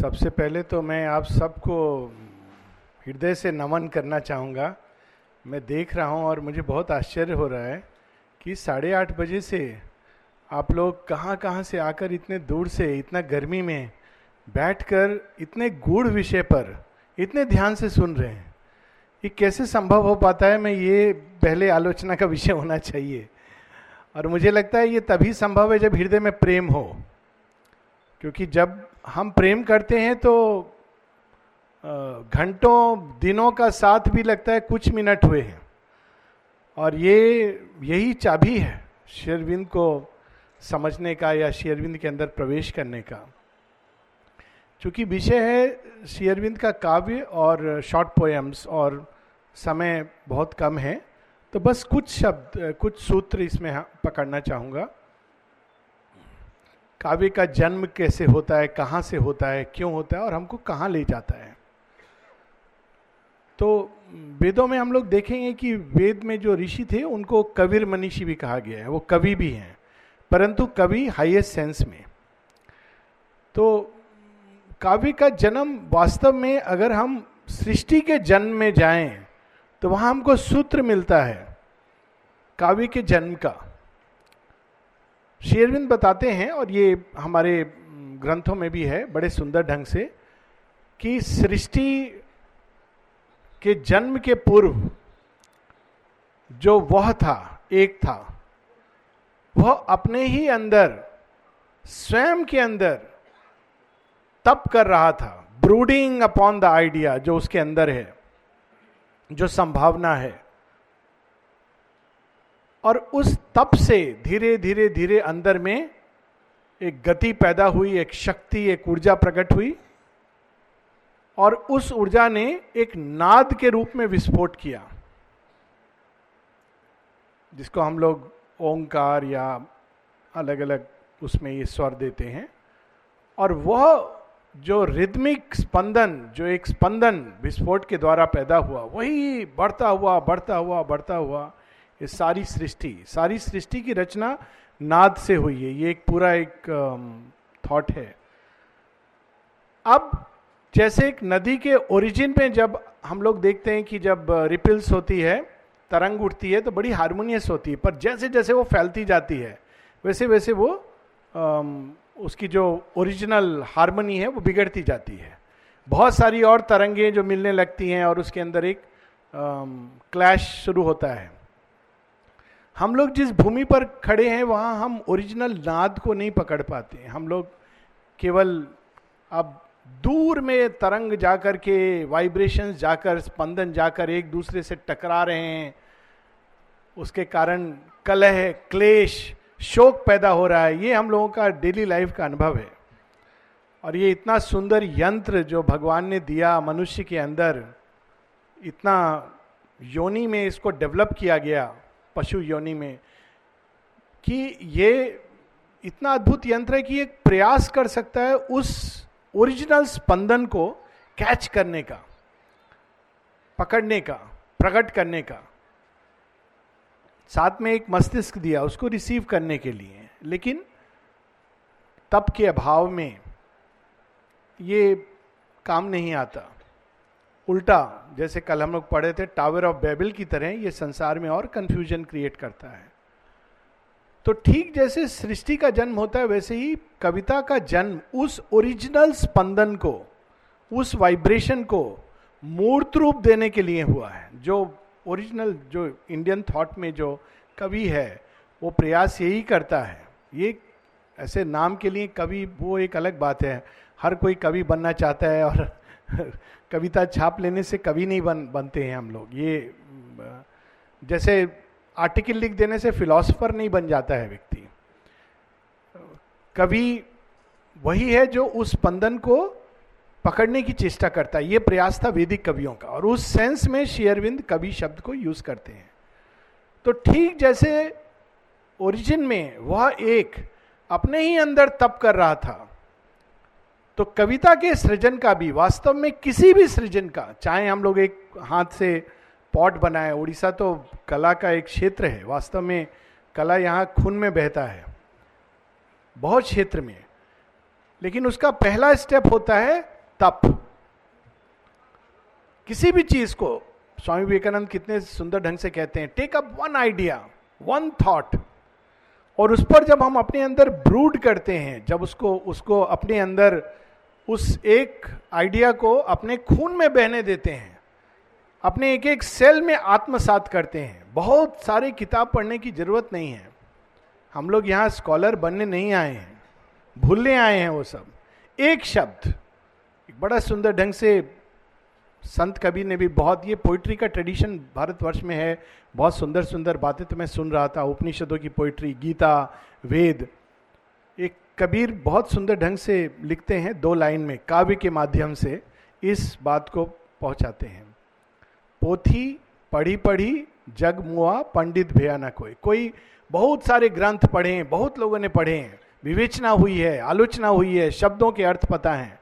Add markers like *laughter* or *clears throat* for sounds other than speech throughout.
सबसे पहले तो मैं आप सबको हृदय से नमन करना चाहूँगा। मैं देख रहा हूँ और मुझे बहुत आश्चर्य हो रहा है कि साढ़े आठ बजे से आप लोग कहाँ कहाँ से आकर इतने दूर से, इतना गर्मी में बैठकर इतने गूढ़ विषय पर, इतने ध्यान से सुन रहे हैं। ये कैसे संभव हो पाता है? मैं ये पहले आलोचना का विषय होना चाहिए। और मुझे लगता है ये तभी संभव है जब हृदय में प्रेम हो। क्योंकि जब हम प्रेम करते हैं तो घंटों, दिनों का साथ भी लगता है, कुछ मिनट हुए हैं। और ये, यही चाबी है शेरविंद को समझने का या शेरविंद के अंदर प्रवेश करने का। क्योंकि विषय है शेरविंद का काव्य और शॉर्ट पोएम्स और समय बहुत कम है तो बस कुछ शब्द, कुछ सूत्र इसमें पकड़ना चाहूँगा। काव्य का जन्म कैसे होता है, कहाँ से होता है, क्यों होता है और हमको कहाँ ले जाता है। तो वेदों में हम लोग देखेंगे कि वेद में जो ऋषि थे, उनको कविर मनीषी भी कहा गया है, वो कवि भी हैं, परंतु कवि हाईएस्ट सेंस में। तो काव्य का जन्म वास्तव में अगर हम सृष्टि के जन्म में जाएँ तो वहाँ हमको सूत्र मिलता है, काव्य के जन्म का। शेरविंद बताते हैं, और ये हमारे ग्रंथों में भी है, बड़े सुंदर ढंग से, कि सृष्टि के जन्म के पूर्व जो वह था, एक था, वह अपने ही अंदर, स्वयं के अंदर तप कर रहा था ब्रूडिंग अपॉन द आइडिया जो उसके अंदर है, जो संभावना है। और उस तप से धीरे धीरे धीरे अंदर में एक गति पैदा हुई, एक शक्ति, एक ऊर्जा प्रकट हुई। और उस ऊर्जा ने एक नाद के रूप में विस्फोट किया, जिसको हम लोग ओंकार या अलग अलग उसमें ये स्वर देते हैं। और वह जो रिदमिक स्पंदन, जो एक स्पंदन विस्फोट के द्वारा पैदा हुआ, वही बढ़ता हुआ बढ़ता हुआ बढ़ता हुआ ये सारी सृष्टि सारी सृष्टि की रचना नाद से हुई है, ये एक पूरा एक थॉट है। अब जैसे एक नदी के ओरिजिन में जब हम लोग देखते हैं कि जब रिपिल्स होती है, तरंग उठती है तो बड़ी हारमोनियस होती है, पर जैसे जैसे वो फैलती जाती है, वैसे वैसे वो उसकी जो ओरिजिनल हारमोनी है, वो बिगड़ती जाती है। बहुत सारी और तरंगें जो मिलने लगती हैं और उसके अंदर एक क्लैश शुरू होता है। हम लोग जिस भूमि पर खड़े हैं, वहाँ हम ओरिजिनल नाद को नहीं पकड़ पाते हम लोग केवल अब दूर में तरंग जाकर के वाइब्रेशंस जाकर, स्पंदन जाकर एक दूसरे से टकरा रहे हैं। उसके कारण कलह, क्लेश, शोक पैदा हो रहा है। ये हम लोगों का डेली लाइफ का अनुभव है। और ये इतना सुंदर यंत्र जो भगवान ने दिया मनुष्य के अंदर, इतना योनि में इसको डेवलप किया गया। पशु योनि में, कि ये इतना अद्भुत यंत्र है कि एक प्रयास कर सकता है उस ओरिजिनल स्पंदन को कैच करने का, पकड़ने का, प्रकट करने का। साथ में एक मस्तिष्क दिया, उसको रिसीव करने के लिए। लेकिन तप के अभाव में ये काम नहीं आता। उल्टा, जैसे कल हम लोग पढ़े थे टावर ऑफ़ बेबिल की तरह ये संसार में और कंफ्यूजन क्रिएट करता है। तो ठीक जैसे सृष्टि का जन्म होता है, वैसे ही कविता का जन्म उस ओरिजिनल स्पंदन को, उस वाइब्रेशन को मूर्त रूप देने के लिए हुआ है। जो ओरिजिनल जो इंडियन थॉट में जो कवि है, वो प्रयास यही करता है। ये ऐसे नाम के लिए कवि, वो एक अलग बात है। हर कोई कवि बनना चाहता है और कविता छाप लेने से कवि नहीं बन, बनते हैं हम लोग। ये, जैसे आर्टिकल लिख देने से फिलोसफर नहीं बन जाता है व्यक्ति। कवि वही है जो उस स्पंदन को पकड़ने की चेष्टा करता है। ये प्रयास था वैदिक कवियों का और उस सेंस में शेयरविंद कवि शब्द को यूज़ करते हैं। तो ठीक जैसे ओरिजिन में वह एक अपने ही अंदर तप कर रहा था। तो कविता के सृजन का भी, वास्तव में किसी भी सृजन का, चाहे हम लोग एक हाथ से पॉट बनाए उड़ीसा तो कला का एक क्षेत्र है, वास्तव में कला यहाँ खून में बहता है, बहुत क्षेत्र में। लेकिन उसका पहला स्टेप होता है तप। किसी भी चीज़ को, स्वामी विवेकानंद कितने सुंदर ढंग से कहते हैं take up one idea one thought और उस पर जब हम अपने अंदर ब्रूड करते हैं, जब उसको उसको अपने अंदर, उस एक आइडिया को अपने खून में बहने देते हैं, अपने एक एक सेल में आत्मसात करते हैं, बहुत सारे किताब पढ़ने की ज़रूरत नहीं है। हम लोग यहाँ स्कॉलर बनने नहीं आए हैं, भूलने आए हैं वो सब। एक शब्द, एक बड़ा सुंदर ढंग से संत कबीर ने भी बहुत, ये पोइट्री का ट्रेडिशन भारतवर्ष में है। बहुत सुंदर सुंदर बातें तो मैं सुन रहा था। उपनिषदों की पोइट्री गीता, वेद। एक कबीर बहुत सुंदर ढंग से लिखते हैं दो लाइन में, काव्य के माध्यम से इस बात को पहुंचाते हैं। पोथी, पढ़ी पढ़ी, जग मुआ, पंडित भैया ना कोई। कोई बहुत सारे ग्रंथ पढ़े हैं, बहुत लोगों ने पढ़े हैं। विवेचना हुई है, आलोचना हुई है, शब्दों के अर्थ पता है।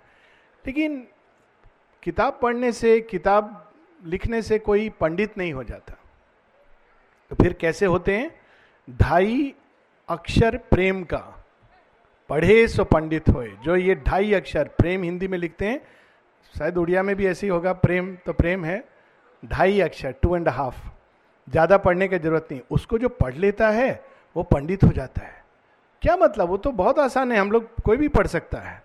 लेकिन किताब पढ़ने से, किताब लिखने से कोई पंडित नहीं हो जाता। तो फिर कैसे होते हैं? ढाई अक्षर प्रेम का। पढ़े सो पंडित होए। जो ये ढाई अक्षर प्रेम हिंदी में लिखते हैं, शायद उड़िया में भी ऐसे ही होगा, प्रेम तो प्रेम है। ढाई अक्षर टू एंड हाफ़ ज़्यादा पढ़ने की ज़रूरत नहीं। उसको जो पढ़ लेता है, वो पंडित हो जाता है। क्या मतलब? वो तो बहुत आसान है। हम लोग कोई भी पढ़ सकता है।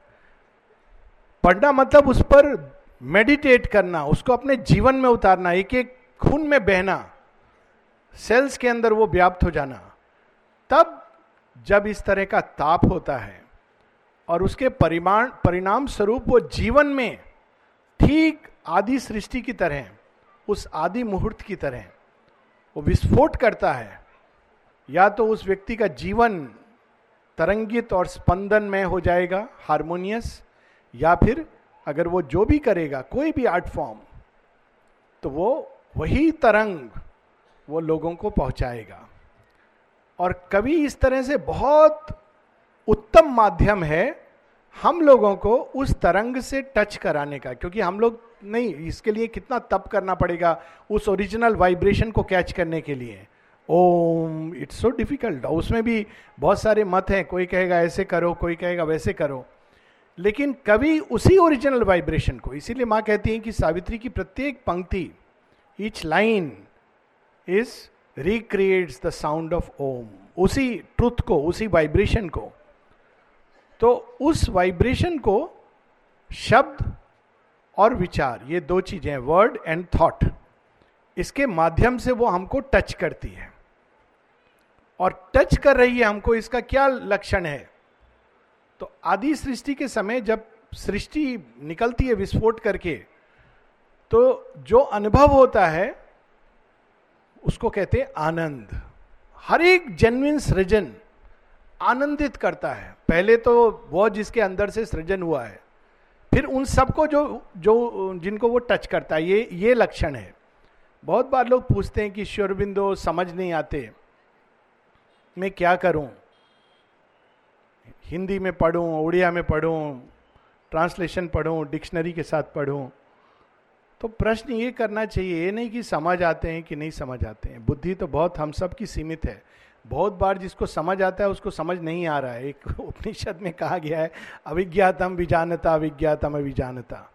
पढ़ना मतलब उस पर मेडिटेट करना, उसको अपने जीवन में उतारना एक एक खून में बहना सेल्स के अंदर वो व्याप्त हो जाना। तब जब इस तरह का ताप होता है और उसके परिमाण, परिणाम स्वरूप वो जीवन में ठीक आदि सृष्टि की तरह, उस आदि मुहूर्त की तरह वो विस्फोट करता है, या तो उस व्यक्ति का जीवन तरंगित और स्पंदन में हो जाएगा हारमोनियस या फिर अगर वो जो भी करेगा, कोई भी आर्ट फॉर्म तो वो वही तरंग वो लोगों को पहुंचाएगा। और कवि इस तरह से बहुत उत्तम माध्यम है हम लोगों को उस तरंग से टच कराने का, क्योंकि हम लोग नहीं, इसके लिए कितना तप करना पड़ेगा उस ओरिजिनल वाइब्रेशन को कैच करने के लिए। ओम इट्स सो डिफ़िकल्ट उसमें भी बहुत सारे मत हैं, कोई कहेगा ऐसे करो, कोई कहेगा वैसे करो। लेकिन कवि उसी ओरिजिनल वाइब्रेशन को, इसीलिए माँ कहती है कि सावित्री की प्रत्येक पंक्ति each line is recreates the sound of Om उसी ट्रुथ को, उसी वाइब्रेशन को। तो उस वाइब्रेशन को शब्द और विचार, ये दो चीज़ें वर्ड एंड थॉट इसके माध्यम से वो हमको टच करती है। और टच कर रही है हमको, इसका क्या लक्षण है? तो आदि सृष्टि के समय जब सृष्टि निकलती है विस्फोट करके तो जो अनुभव होता है, उसको कहते हैं आनंद। हर एक जेन्युन सृजन आनंदित करता है। पहले तो वो जिसके अंदर से सृजन हुआ है, फिर उन सबको जो जो, जिनको वो टच करता है, ये ये लक्षण है। बहुत बार लोग पूछते हैं कि श्योरबिंदो समझ नहीं आते, मैं क्या करूँ? हिंदी में पढ़ूं उड़िया में पढ़ूं, ट्रांसलेशन पढ़ूं, डिक्शनरी के साथ पढ़ूं तो प्रश्न ये करना चाहिए, ये नहीं कि समझ आते हैं कि नहीं समझ आते हैं। बुद्धि तो बहुत हम सब की सीमित है। बहुत बार जिसको समझ आता है, उसको समझ नहीं आ रहा है। एक *laughs* उपनिषद में कहा गया है, अविज्ञातम विजानता, अविज्ञातम अविजानता।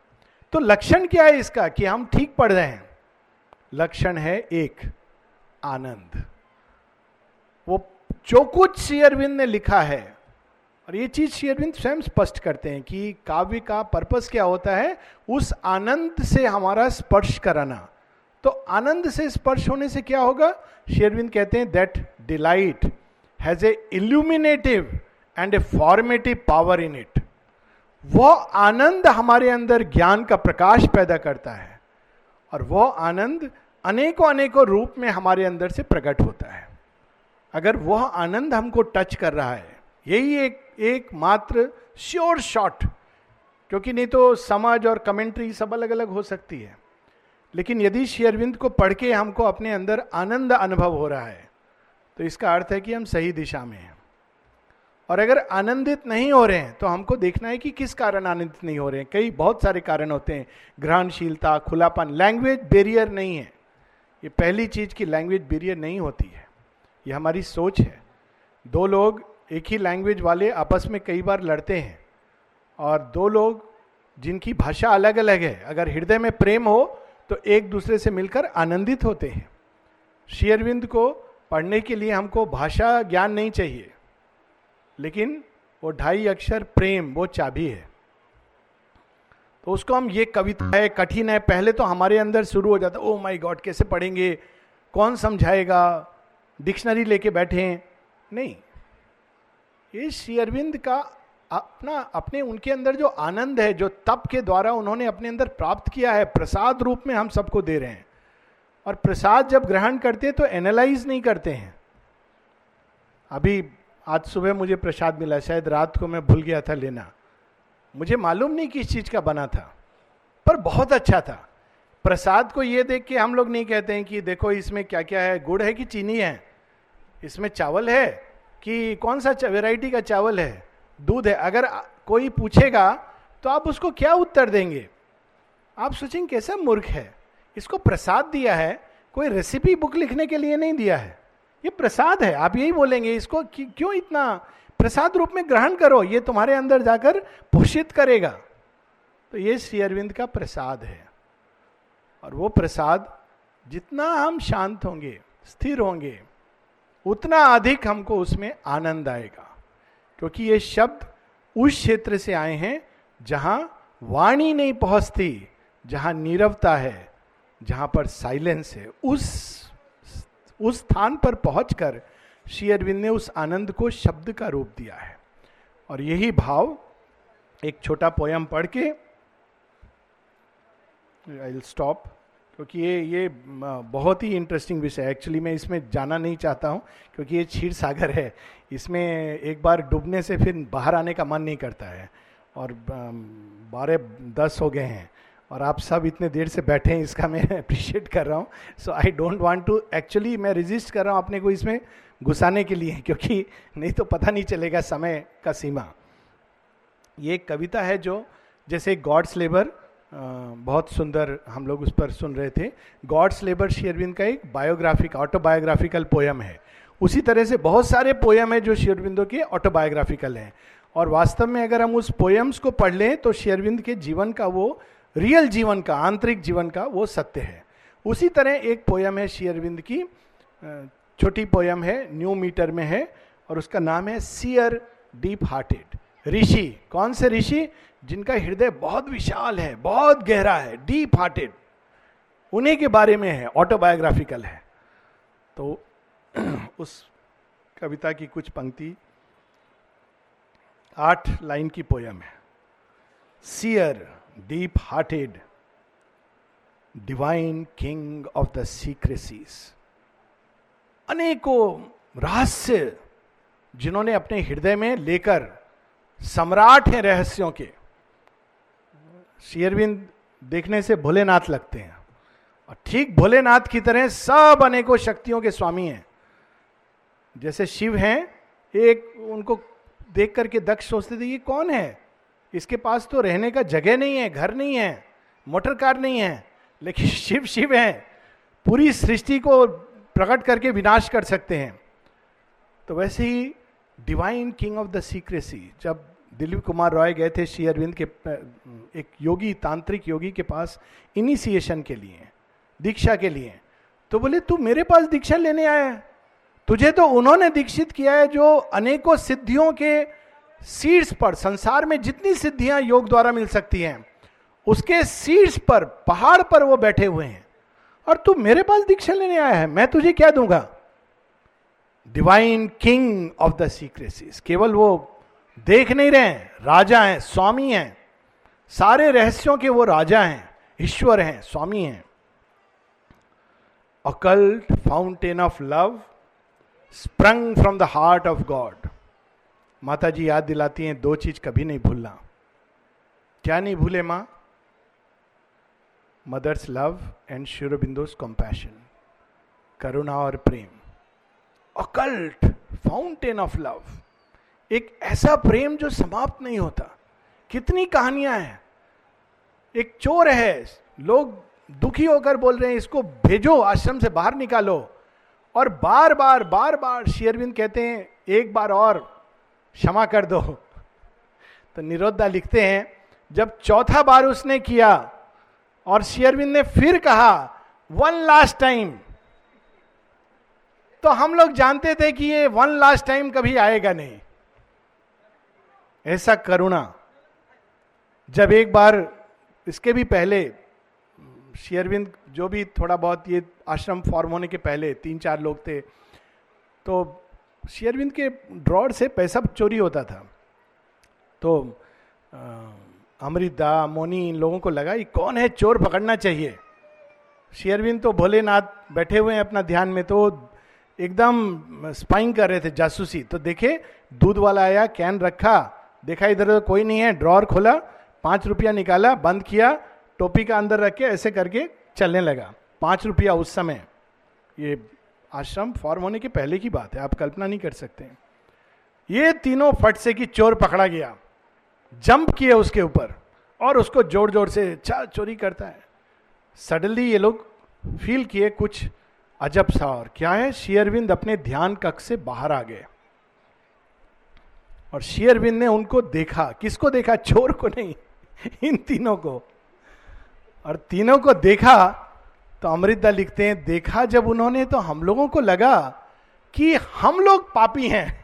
तो लक्षण क्या है इसका? कि हम ठीक पढ़ रहे हैं। लक्षण है एक, आनंद। वो जो कुछ श्री अरविंद ने लिखा है और ये चीज़ शेयरविंद स्वयं स्पष्ट करते हैं कि काव्य का पर्पस क्या होता है? उस आनंद से हमारा स्पर्श कराना। तो आनंद से स्पर्श होने से क्या होगा? शेयरविंद कहते हैं that delight has a illuminative and a formative power in it वह आनंद हमारे अंदर ज्ञान का प्रकाश पैदा करता है और वह आनंद अनेकों अनेकों रूप में हमारे अंदर से प्रकट होता है। अगर वह आनंद हमको टच कर रहा है यही एक एक मात्र श्योर शॉट क्योंकि नहीं तो समझ और कमेंट्री सब अलग अलग हो सकती है। लेकिन यदि शेयरविंद को पढ़ के हमको अपने अंदर आनंद अनुभव हो रहा है तो इसका अर्थ है कि हम सही दिशा में हैं। और अगर आनंदित नहीं हो रहे हैं तो हमको देखना है कि किस कारण आनंदित नहीं हो रहे हैं। कई बहुत सारे कारण होते हैं। ग्रहणशीलता, खुलापन लैंग्वेज बेरियर नहीं है। ये पहली चीज़ की लैंग्वेज बेरियर नहीं होती है। ये हमारी सोच है। दो लोग एक ही लैंग्वेज वाले आपस में कई बार लड़ते हैं। और दो लोग जिनकी भाषा अलग अलग है, अगर हृदय में प्रेम हो तो एक दूसरे से मिलकर आनंदित होते हैं। शेयरविंद को पढ़ने के लिए हमको भाषा ज्ञान नहीं चाहिए, लेकिन वो ढाई अक्षर प्रेम, वो चाबी है। तो उसको हम ये कविता है, कठिन है, पहले तो हमारे अंदर शुरू हो जाता ओ माय गॉड कैसे पढ़ेंगे? कौन समझाएगा? डिक्शनरी लेके बैठे नहीं। ये श्री अरविंद का अपना, अपने, उनके अंदर जो आनंद है, जो तप के द्वारा उन्होंने अपने अंदर प्राप्त किया है, प्रसाद रूप में हम सबको दे रहे हैं। और प्रसाद जब ग्रहण करते हैं तो एनालाइज नहीं करते हैं। अभी आज सुबह मुझे प्रसाद मिला, शायद रात को मैं भूल गया था लेना। मुझे मालूम नहीं किस चीज़ का बना था, पर बहुत अच्छा था। प्रसाद को ये देख के हम लोग नहीं कहते हैं कि देखो इसमें क्या क्या है, गुड़ है कि चीनी है? इसमें चावल है? कि कौन सा वेराइटी का चावल है? दूध है। अगर कोई पूछेगा तो आप उसको क्या उत्तर देंगे? आप सोचेंगे, कैसा मूर्ख है? इसको प्रसाद दिया है। कोई रेसिपी बुक लिखने के लिए नहीं दिया है। ये प्रसाद है। आप यही बोलेंगे, इसको क्यों इतना प्रसाद रूप में ग्रहण करो? ये तुम्हारे अंदर जाकर पोषित करेगा। तो ये श्री अरविंद का प्रसाद है। और वो प्रसाद जितना हम शांत होंगे, स्थिर होंगे उतना अधिक हमको उसमें आनंद आएगा। क्योंकि ये शब्द उस क्षेत्र से आए हैं जहाँ वाणी नहीं पहुँचती, जहाँ नीरवता है, जहाँ पर साइलेंस है। उस उस स्थान पर पहुंचकर श्री अरविंद ने उस आनंद को शब्द का रूप दिया है। और यही भाव एक छोटा पोयम पढ़ के, आई स्टॉप। क्योंकि ये ये बहुत ही इंटरेस्टिंग विषय है। एक्चुअली मैं इसमें जाना नहीं चाहता हूँ, क्योंकि ये क्षीर सागर है। इसमें एक बार डूबने से फिर बाहर आने का मन नहीं करता है। और बारह, दस हो गए हैं। और आप सब इतने देर से बैठे हैं, इसका मैं *laughs* अप्रिशिएट कर रहा हूँ। So I don't want to actually मैं रिजिस्ट कर रहा हूँ अपने को इसमें घुसाने के लिए, क्योंकि नहीं तो पता नहीं चलेगा समय का सीमा। ये एक कविता है जो, जैसे गॉड्स लेबर बहुत सुंदर हम लोग उस पर सुन रहे थे। गॉड्स लेबर शेयरविंद का एक बायोग्राफिक ऑटोबायोग्राफिकल पोयम है। उसी तरह से बहुत सारे पोयम है जो शेयरविंदो के ऑटोबायोग्राफिकल हैं। और वास्तव में अगर हम उस पोयम्स को पढ़ लें तो शेयरविंद के जीवन का वो रियल जीवन का, आंतरिक जीवन का वो सत्य है। उसी तरह एक पोयम है शेयरविंद की छोटी पोयम है न्यू मीटर में है, और उसका नाम है सियर डीप हार्टेड ऋषि, कौन से ऋषि? जिनका हृदय बहुत विशाल है, बहुत गहरा है डीप हार्टेड उन्हीं के बारे में है ऑटोबायोग्राफिकल है। तो *clears throat* उस कविता की कुछ पंक्ति, आठ लाइन की पोयम है। Seer deep hearted divine king of the secrecies अनेकों रहस्य जिन्होंने अपने हृदय में लेकर सम्राट हैं रहस्यों के। शेयरविंद देखने से भोलेनाथ लगते हैं। और ठीक भोलेनाथ की तरह सब अनेकों शक्तियों के स्वामी हैं। जैसे शिव हैं, एक उनको देख करके दक्ष सोचते थे, ये कौन है? इसके पास तो रहने का जगह नहीं है, घर नहीं है, मोटर कार नहीं है, लेकिन *laughs* शिव शिव हैं। पूरी सृष्टि को प्रकट करके विनाश कर सकते हैं। तो वैसे ही divine king of the secrecy जब दिलीप कुमार रॉय गए थे श्री अरविंद के एक योगी, तांत्रिक योगी के पास इनिशिएशन के लिए, दीक्षा के लिए। तो बोले, तू मेरे पास दीक्षा लेने आया है। तुझे तो उन्होंने दीक्षित किया है जो अनेकों सिद्धियों के शीर्ष पर, संसार में जितनी सिद्धियाँ योग द्वारा मिल सकती हैं, उसके शीर्ष पर, पहाड़ पर वो बैठे हुए हैं। और तू मेरे पास दीक्षा लेने आया है, मैं तुझे क्या दूँगा? Divine king of the secrecies केवल वो देख नहीं रहे हैं, राजा हैं, स्वामी हैं। सारे रहस्यों के वो राजा हैं, ईश्वर हैं, स्वामी हैं। Occult fountain of love sprung from the heart of God माता जी याद दिलाती हैं, दो चीज़ कभी नहीं भूलना। क्या नहीं भूले माँ? मदर्स लव एंड शिरोबिंदोस कंपैशन करुणा और प्रेम। अकल्ट फाउंटेन ऑफ़ लव एक ऐसा प्रेम जो समाप्त नहीं होता। कितनी कहानियाँ हैं। एक चोर है, लोग दुखी होकर बोल रहे हैं, इसको भेजो, आश्रम से बाहर निकालो। और बार बार बार बार शेयरविंद कहते हैं, एक बार और क्षमा कर दो। तो निरोधा लिखते हैं, जब चौथा बार उसने किया और शेयरविंद ने फिर कहा वन लास्ट टाइम तो हम लोग जानते थे कि ये वन लास्ट टाइम कभी आएगा नहीं। ऐसा करुणा। जब एक बार इसके भी पहले, शेयरविंद जो भी थोड़ा बहुत ये आश्रम फॉर्म होने के पहले तीन चार लोग थे तो शेयरविंद के ड्रॉड से पैसा चोरी होता था। तो अमृता मोनी, इन लोगों को लगा, ये कौन है? चोर पकड़ना चाहिए। शेयरविंद तो भोलेनाथ बैठे हुए हैं अपना ध्यान में तो एकदम स्पाइंग कर रहे थे जासूसी। तो देखे, दूध वाला आया कैन रखा देखा इधर उधर कोई नहीं है ड्रॉर खोला, पाँच रुपया निकाला, बंद किया, टोपी का अंदर रख के ऐसे करके चलने लगा। पाँच रुपया उस समय। ये आश्रम फॉर्म होने के पहले की बात है, आप कल्पना नहीं कर सकते। ये तीनों फट से की चोर पकड़ा गया। जंप किए उसके ऊपर और उसको ज़ोर ज़ोर से अच्छा चोरी करता है। सडनली ये लोग फील किए कुछ अजब सा और क्या है? शेयरविंद अपने ध्यान कक्ष से बाहर आ गए। और शेयरविंद ने उनको देखा। किसको देखा? चोर को नहीं, इन तीनों को। और तीनों को देखा तो अमृता लिखते हैं, देखा जब उन्होंने तो हम लोगों को लगा कि हम लोग पापी हैं।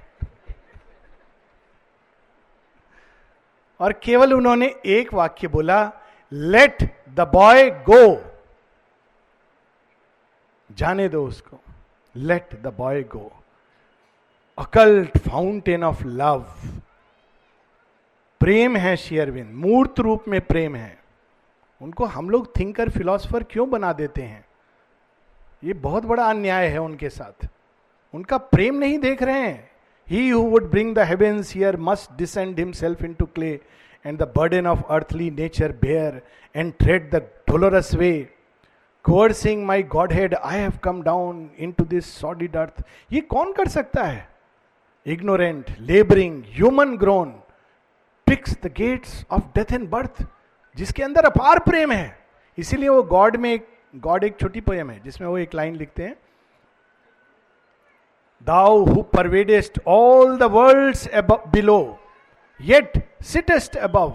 और केवल उन्होंने एक वाक्य बोला लेट द बॉय गो जाने दो उसको। Let the boy go occult fountain of love प्रेम है, शेयरविंद। मूर्त रूप में प्रेम है। उनको हम लोग थिंकर फिलोसफर क्यों बना देते हैं? ये बहुत बड़ा अन्याय है उनके साथ। उनका प्रेम नहीं देख रहे हैं। He who would bring the heavens here must descend himself into clay and the burden of earthly nature bear and tread the dolorous way coercing my godhead I have come down into this solid earth ये कौन कर सकता है? Ignorant labouring human grown picks the gates of death and birth जिसके अंदर अपार प्रेम है। इसीलिए वो गॉड में एक गॉड एक छोटी पोयम है, जिसमें वो एक लाइन लिखते हैं। Thou who pervadest all the world below yet sittest above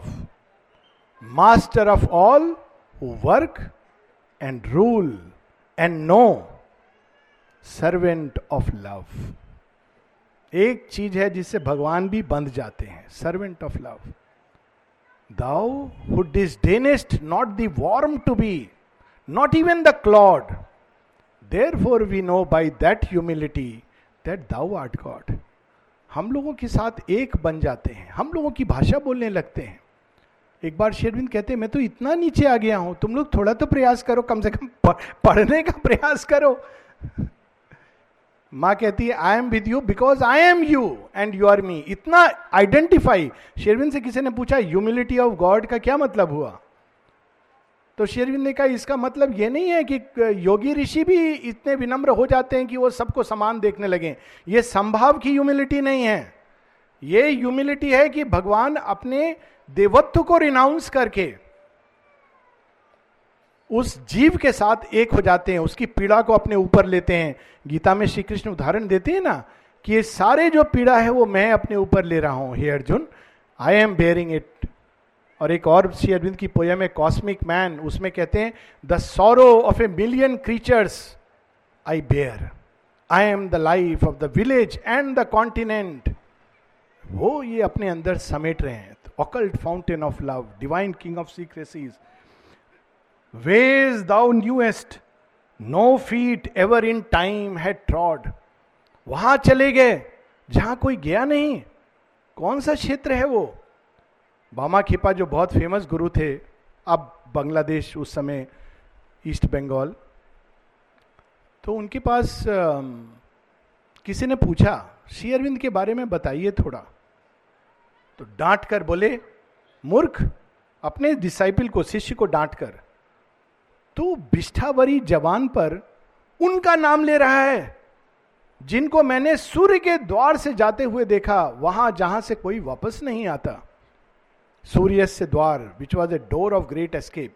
master of all who work and rule and know servant of love एक चीज़ है जिससे भगवान भी बंध जाते हैं servant of love thou who disdainest not the worm to be not even the clod therefore we know by that humility that thou art God हम लोगों के साथ एक बन जाते हैं, हम लोगों की भाषा बोलने लगते हैं। एक बार शेरविंद कहते हैं, मैं तो इतना नीचे आ गया हूँ, तुम लोग थोड़ा तो प्रयास करो, कम से कम पढ़ने का प्रयास करो। माँ कहती है I am with you because I am you and you are मी इतना आइडेंटिफाई शेरविंद से किसी ने पूछा ह्यूमिलिटी ऑफ़ गॉड का क्या मतलब हुआ? तो शेरविंद ने कहा, इसका मतलब ये नहीं है कि योगी ऋषि भी इतने विनम्र हो जाते हैं कि वो सबको समान देखने लगे। ये संभाव की ह्यूमिलिटी नहीं है। ये ह्यूमिलिटी है कि भगवान अपने देवत्व को रिनाउंस करके उस जीव के साथ एक हो जाते हैं, उसकी पीड़ा को अपने ऊपर लेते हैं। गीता में श्री कृष्ण उदाहरण देते हैं ना, कि ये सारे जो पीड़ा है, वो मैं अपने ऊपर ले रहा हूँ। हे Arjun I am bearing it और एक और श्री अरविंद की पोयम है कॉस्मिक मैन उसमें कहते हैं the sorrow of a million creatures I bear I am the life of the village and the continent वो ये अपने अंदर समेट रहे हैं। Occult fountain of love divine king of secrecies ways thou knowest no feet ever in time है trod वहाँ चले गए जहाँ कोई गया नहीं। कौन सा क्षेत्र है वो? बामा खिपा जो बहुत फ़ेमस गुरु थे अब बांग्लादेश उस समय ईस्ट बंगाल। तो उनके पास आ, किसी ने पूछा श्री अरविंद के बारे में बताइए थोड़ा। तो डांट कर बोले मूर्ख अपने डिसाइपल को शिष्य को डांट कर तो बिष्ठावरी जवान पर उनका नाम ले रहा है, जिनको मैंने सूर्य के द्वार से जाते हुए देखा, वहाँ जहाँ से कोई वापस नहीं आता। सूर्य से द्वार which was a door of great escape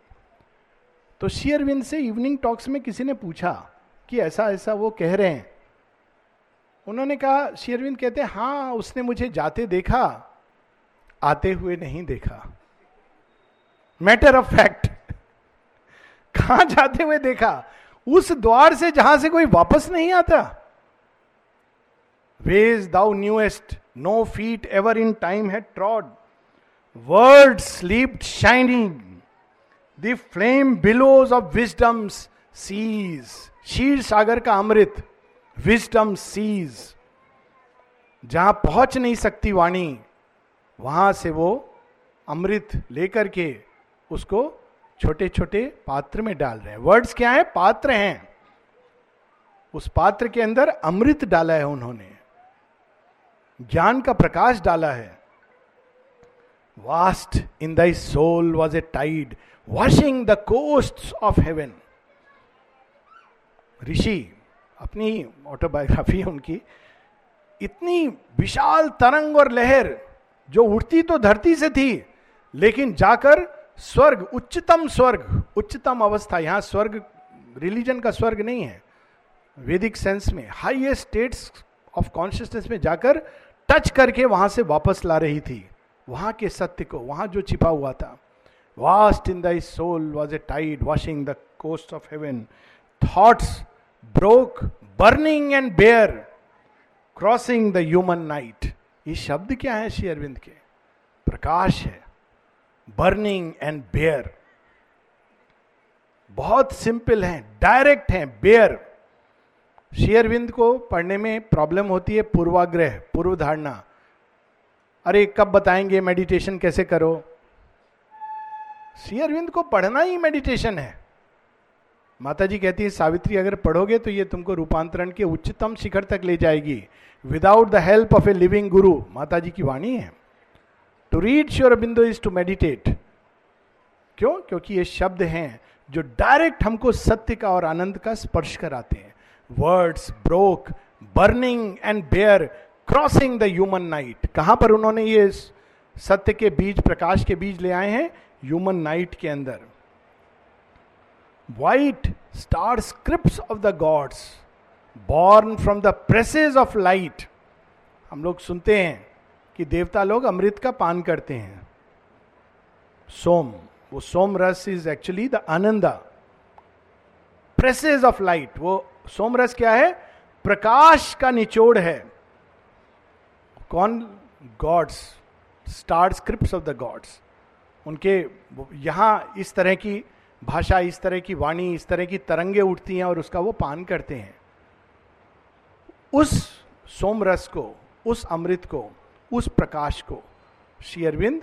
तो शेयरविंद से इवनिंग टॉक्स में किसी ने पूछा कि ऐसा ऐसा वो कह रहे हैं। उन्होंने कहा, शेयरविंद कहते हैं हाँ उसने मुझे जाते देखा, आते हुए नहीं देखा। मैटर ऑफ़ फैक्ट कहाँ जाते हुए देखा? उस द्वार से जहाँ से कोई वापस नहीं आता। Ways thou knowest no feet ever in time है trod word sleep shining the flame billows of wisdom's seas शीर सागर का अमृत विजडम सीज जहाँ पहुँच नहीं सकती वाणी, वहाँ से वो अमृत लेकर के उसको छोटे छोटे पात्र में डाल रहे हैं। वर्ड्स क्या है? पात्र हैं। उस पात्र के अंदर अमृत डाला है उन्होंने। ज्ञान का प्रकाश डाला है। Vast in thy soul was a tide washing the coast of heaven ऋषि, अपनी ऑटोबायोग्राफी है उनकी। इतनी विशाल तरंग और लहर जो उठती तो धरती से थी, लेकिन जाकर स्वर्ग, उच्चतम स्वर्ग, उच्चतम अवस्था, यहाँ स्वर्ग, रिलीजन का स्वर्ग नहीं है। वैदिक सेंस में हाईएस्ट स्टेट्स ऑफ़ कॉन्शियसनेस में जाकर टच करके वहाँ से वापस ला रही थी। वहाँ के सत्य को, वहाँ जो छिपा हुआ था। Vast in thy soul was a tide washing the coast of haven thoughts broke burning and bare crossing the human night ये शब्द क्या है श्री अरविंद के? प्रकाश है। बर्निंग एंड बेयर बहुत सिंपल है डायरेक्ट है बेयर शेयरविंद को पढ़ने में प्रॉब्लम होती है पूर्वाग्रह पूर्व धारणा अरे, कब बताएँगे मेडिटेशन कैसे करो? शेयरविंद को पढ़ना ही मेडिटेशन है। माता जी कहती है, सावित्री, अगर पढ़ोगे तो ये तुमको रूपांतरण के उच्चतम शिखर तक ले जाएगी without the help of a living guru माता जी की वाणी है। To read Sri Aurobindo is to meditate क्यों? क्योंकि ये शब्द हैं जो डायरेक्ट हमको सत्य का और आनंद का स्पर्श कराते हैं। Words broke burning and bare crossing the human night कहाँ पर उन्होंने ये सत्य के बीज, प्रकाश के बीज ले आए हैं? ह्यूमन नाइट के अंदर। White star script of the gods born from the presage of light हम लोग सुनते हैं। कि देवता लोग अमृत का पान करते हैं। सोम, वो सोम रस is actually the ananda presage of light वो सोम रस क्या है? प्रकाश का निचोड़ है। कौन? Gods star script of the gods उनके, यहाँ इस तरह की भाषा, इस तरह की वाणी, इस तरह की तरंगे उठती हैं और उसका वो पान करते हैं। उस सोमरस को, उस अमृत को उस प्रकाश को श्री अरविंद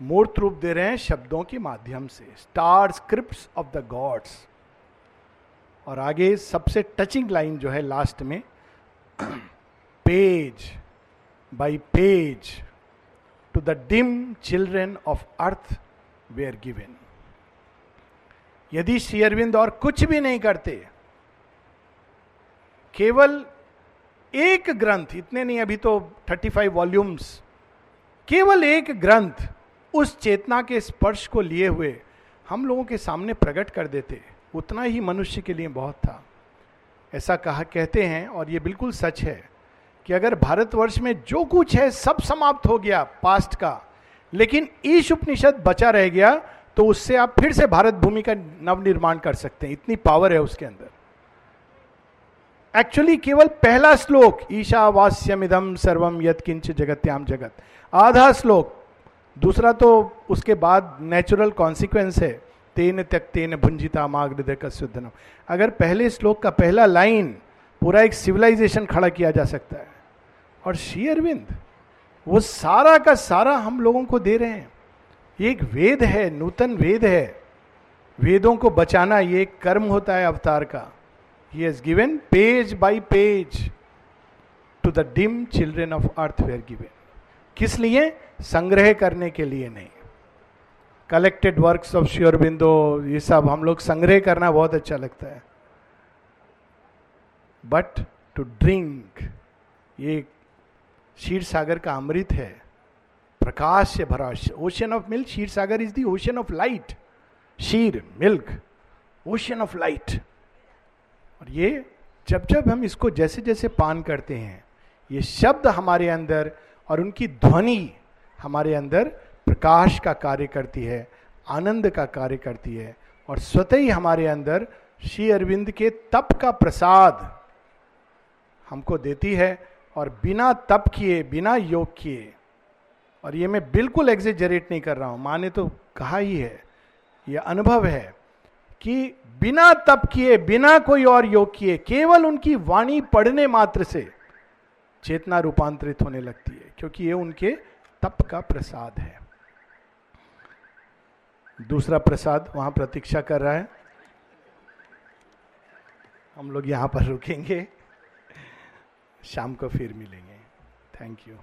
मूर्त रूप दे रहे हैं शब्दों के माध्यम से star script of the gods और आगे सबसे टचिंग लाइन जो है लास्ट में page by page to the dim children of earth they are given यदि श्री अरविंद और कुछ भी नहीं करते, केवल एक ग्रंथ, इतने नहीं, अभी तो 35 वॉल्यूम्स केवल एक ग्रंथ उस चेतना के स्पर्श को लिए हुए हम लोगों के सामने प्रकट कर देते। उतना ही मनुष्य के लिए बहुत था। ऐसा कहा, कहते हैं, और ये बिल्कुल सच है कि अगर भारतवर्ष में जो कुछ है सब समाप्त हो गया पास्ट का, लेकिन ईश उपनिषद बचा रह गया तो उससे आप फिर से भारत भूमि का नवनिर्माण कर सकते हैं। इतनी पावर है उसके अंदर। एक्चुअली केवल पहला श्लोक ईशावास्यम इदम सर्वम यद किंच जगत्याम जगत। आधा श्लोक, दूसरा तो उसके बाद नेचुरल कॉन्सिक्वेंस है। तेन तक तेन भुंजिता माग्रदय का अगर पहले श्लोक का पहला लाइन पूरा एक सिविलाइजेशन खड़ा किया जा सकता है। और श्री अरविंद, वो सारा का सारा हम लोगों को दे रहे हैं। ये एक वेद है, नूतन वेद है। वेदों को बचाना ये एक कर्म होता है अवतार का। He has given page by page to the dim children of earth were given किस लिए? संग्रह करने के लिए नहीं। कलेक्टेड वर्क्स ऑफ़ श्योरबिंदो ये सब हम लोग संग्रह करना बहुत अच्छा लगता है। बट टू ड्रिंक ये क्षीर सागर का अमृत है। प्रकाश से भरा ocean of milk Kshir Sagar is the ocean of light Kshir milk ocean of light और ये जब जब हम इसको जैसे जैसे पान करते हैं, ये शब्द हमारे अंदर और उनकी ध्वनि हमारे अंदर प्रकाश का कार्य करती है, आनंद का कार्य करती है और स्वतः ही हमारे अंदर श्री अरविंद के तप का प्रसाद हमको देती है और बिना तप किए, बिना योग किए, और ये मैं बिल्कुल एग्जेजरेट नहीं कर रहा हूँ माँ ने तो कहा ही है यह अनुभव है। कि बिना तप किए, बिना कोई और योग किए, केवल उनकी वाणी पढ़ने मात्र से चेतना रूपांतरित होने लगती है, क्योंकि ये उनके तप का प्रसाद है। दूसरा प्रसाद वहाँ प्रतीक्षा कर रहा है। हम लोग यहाँ पर रुकेंगे। शाम को फिर मिलेंगे। Thank you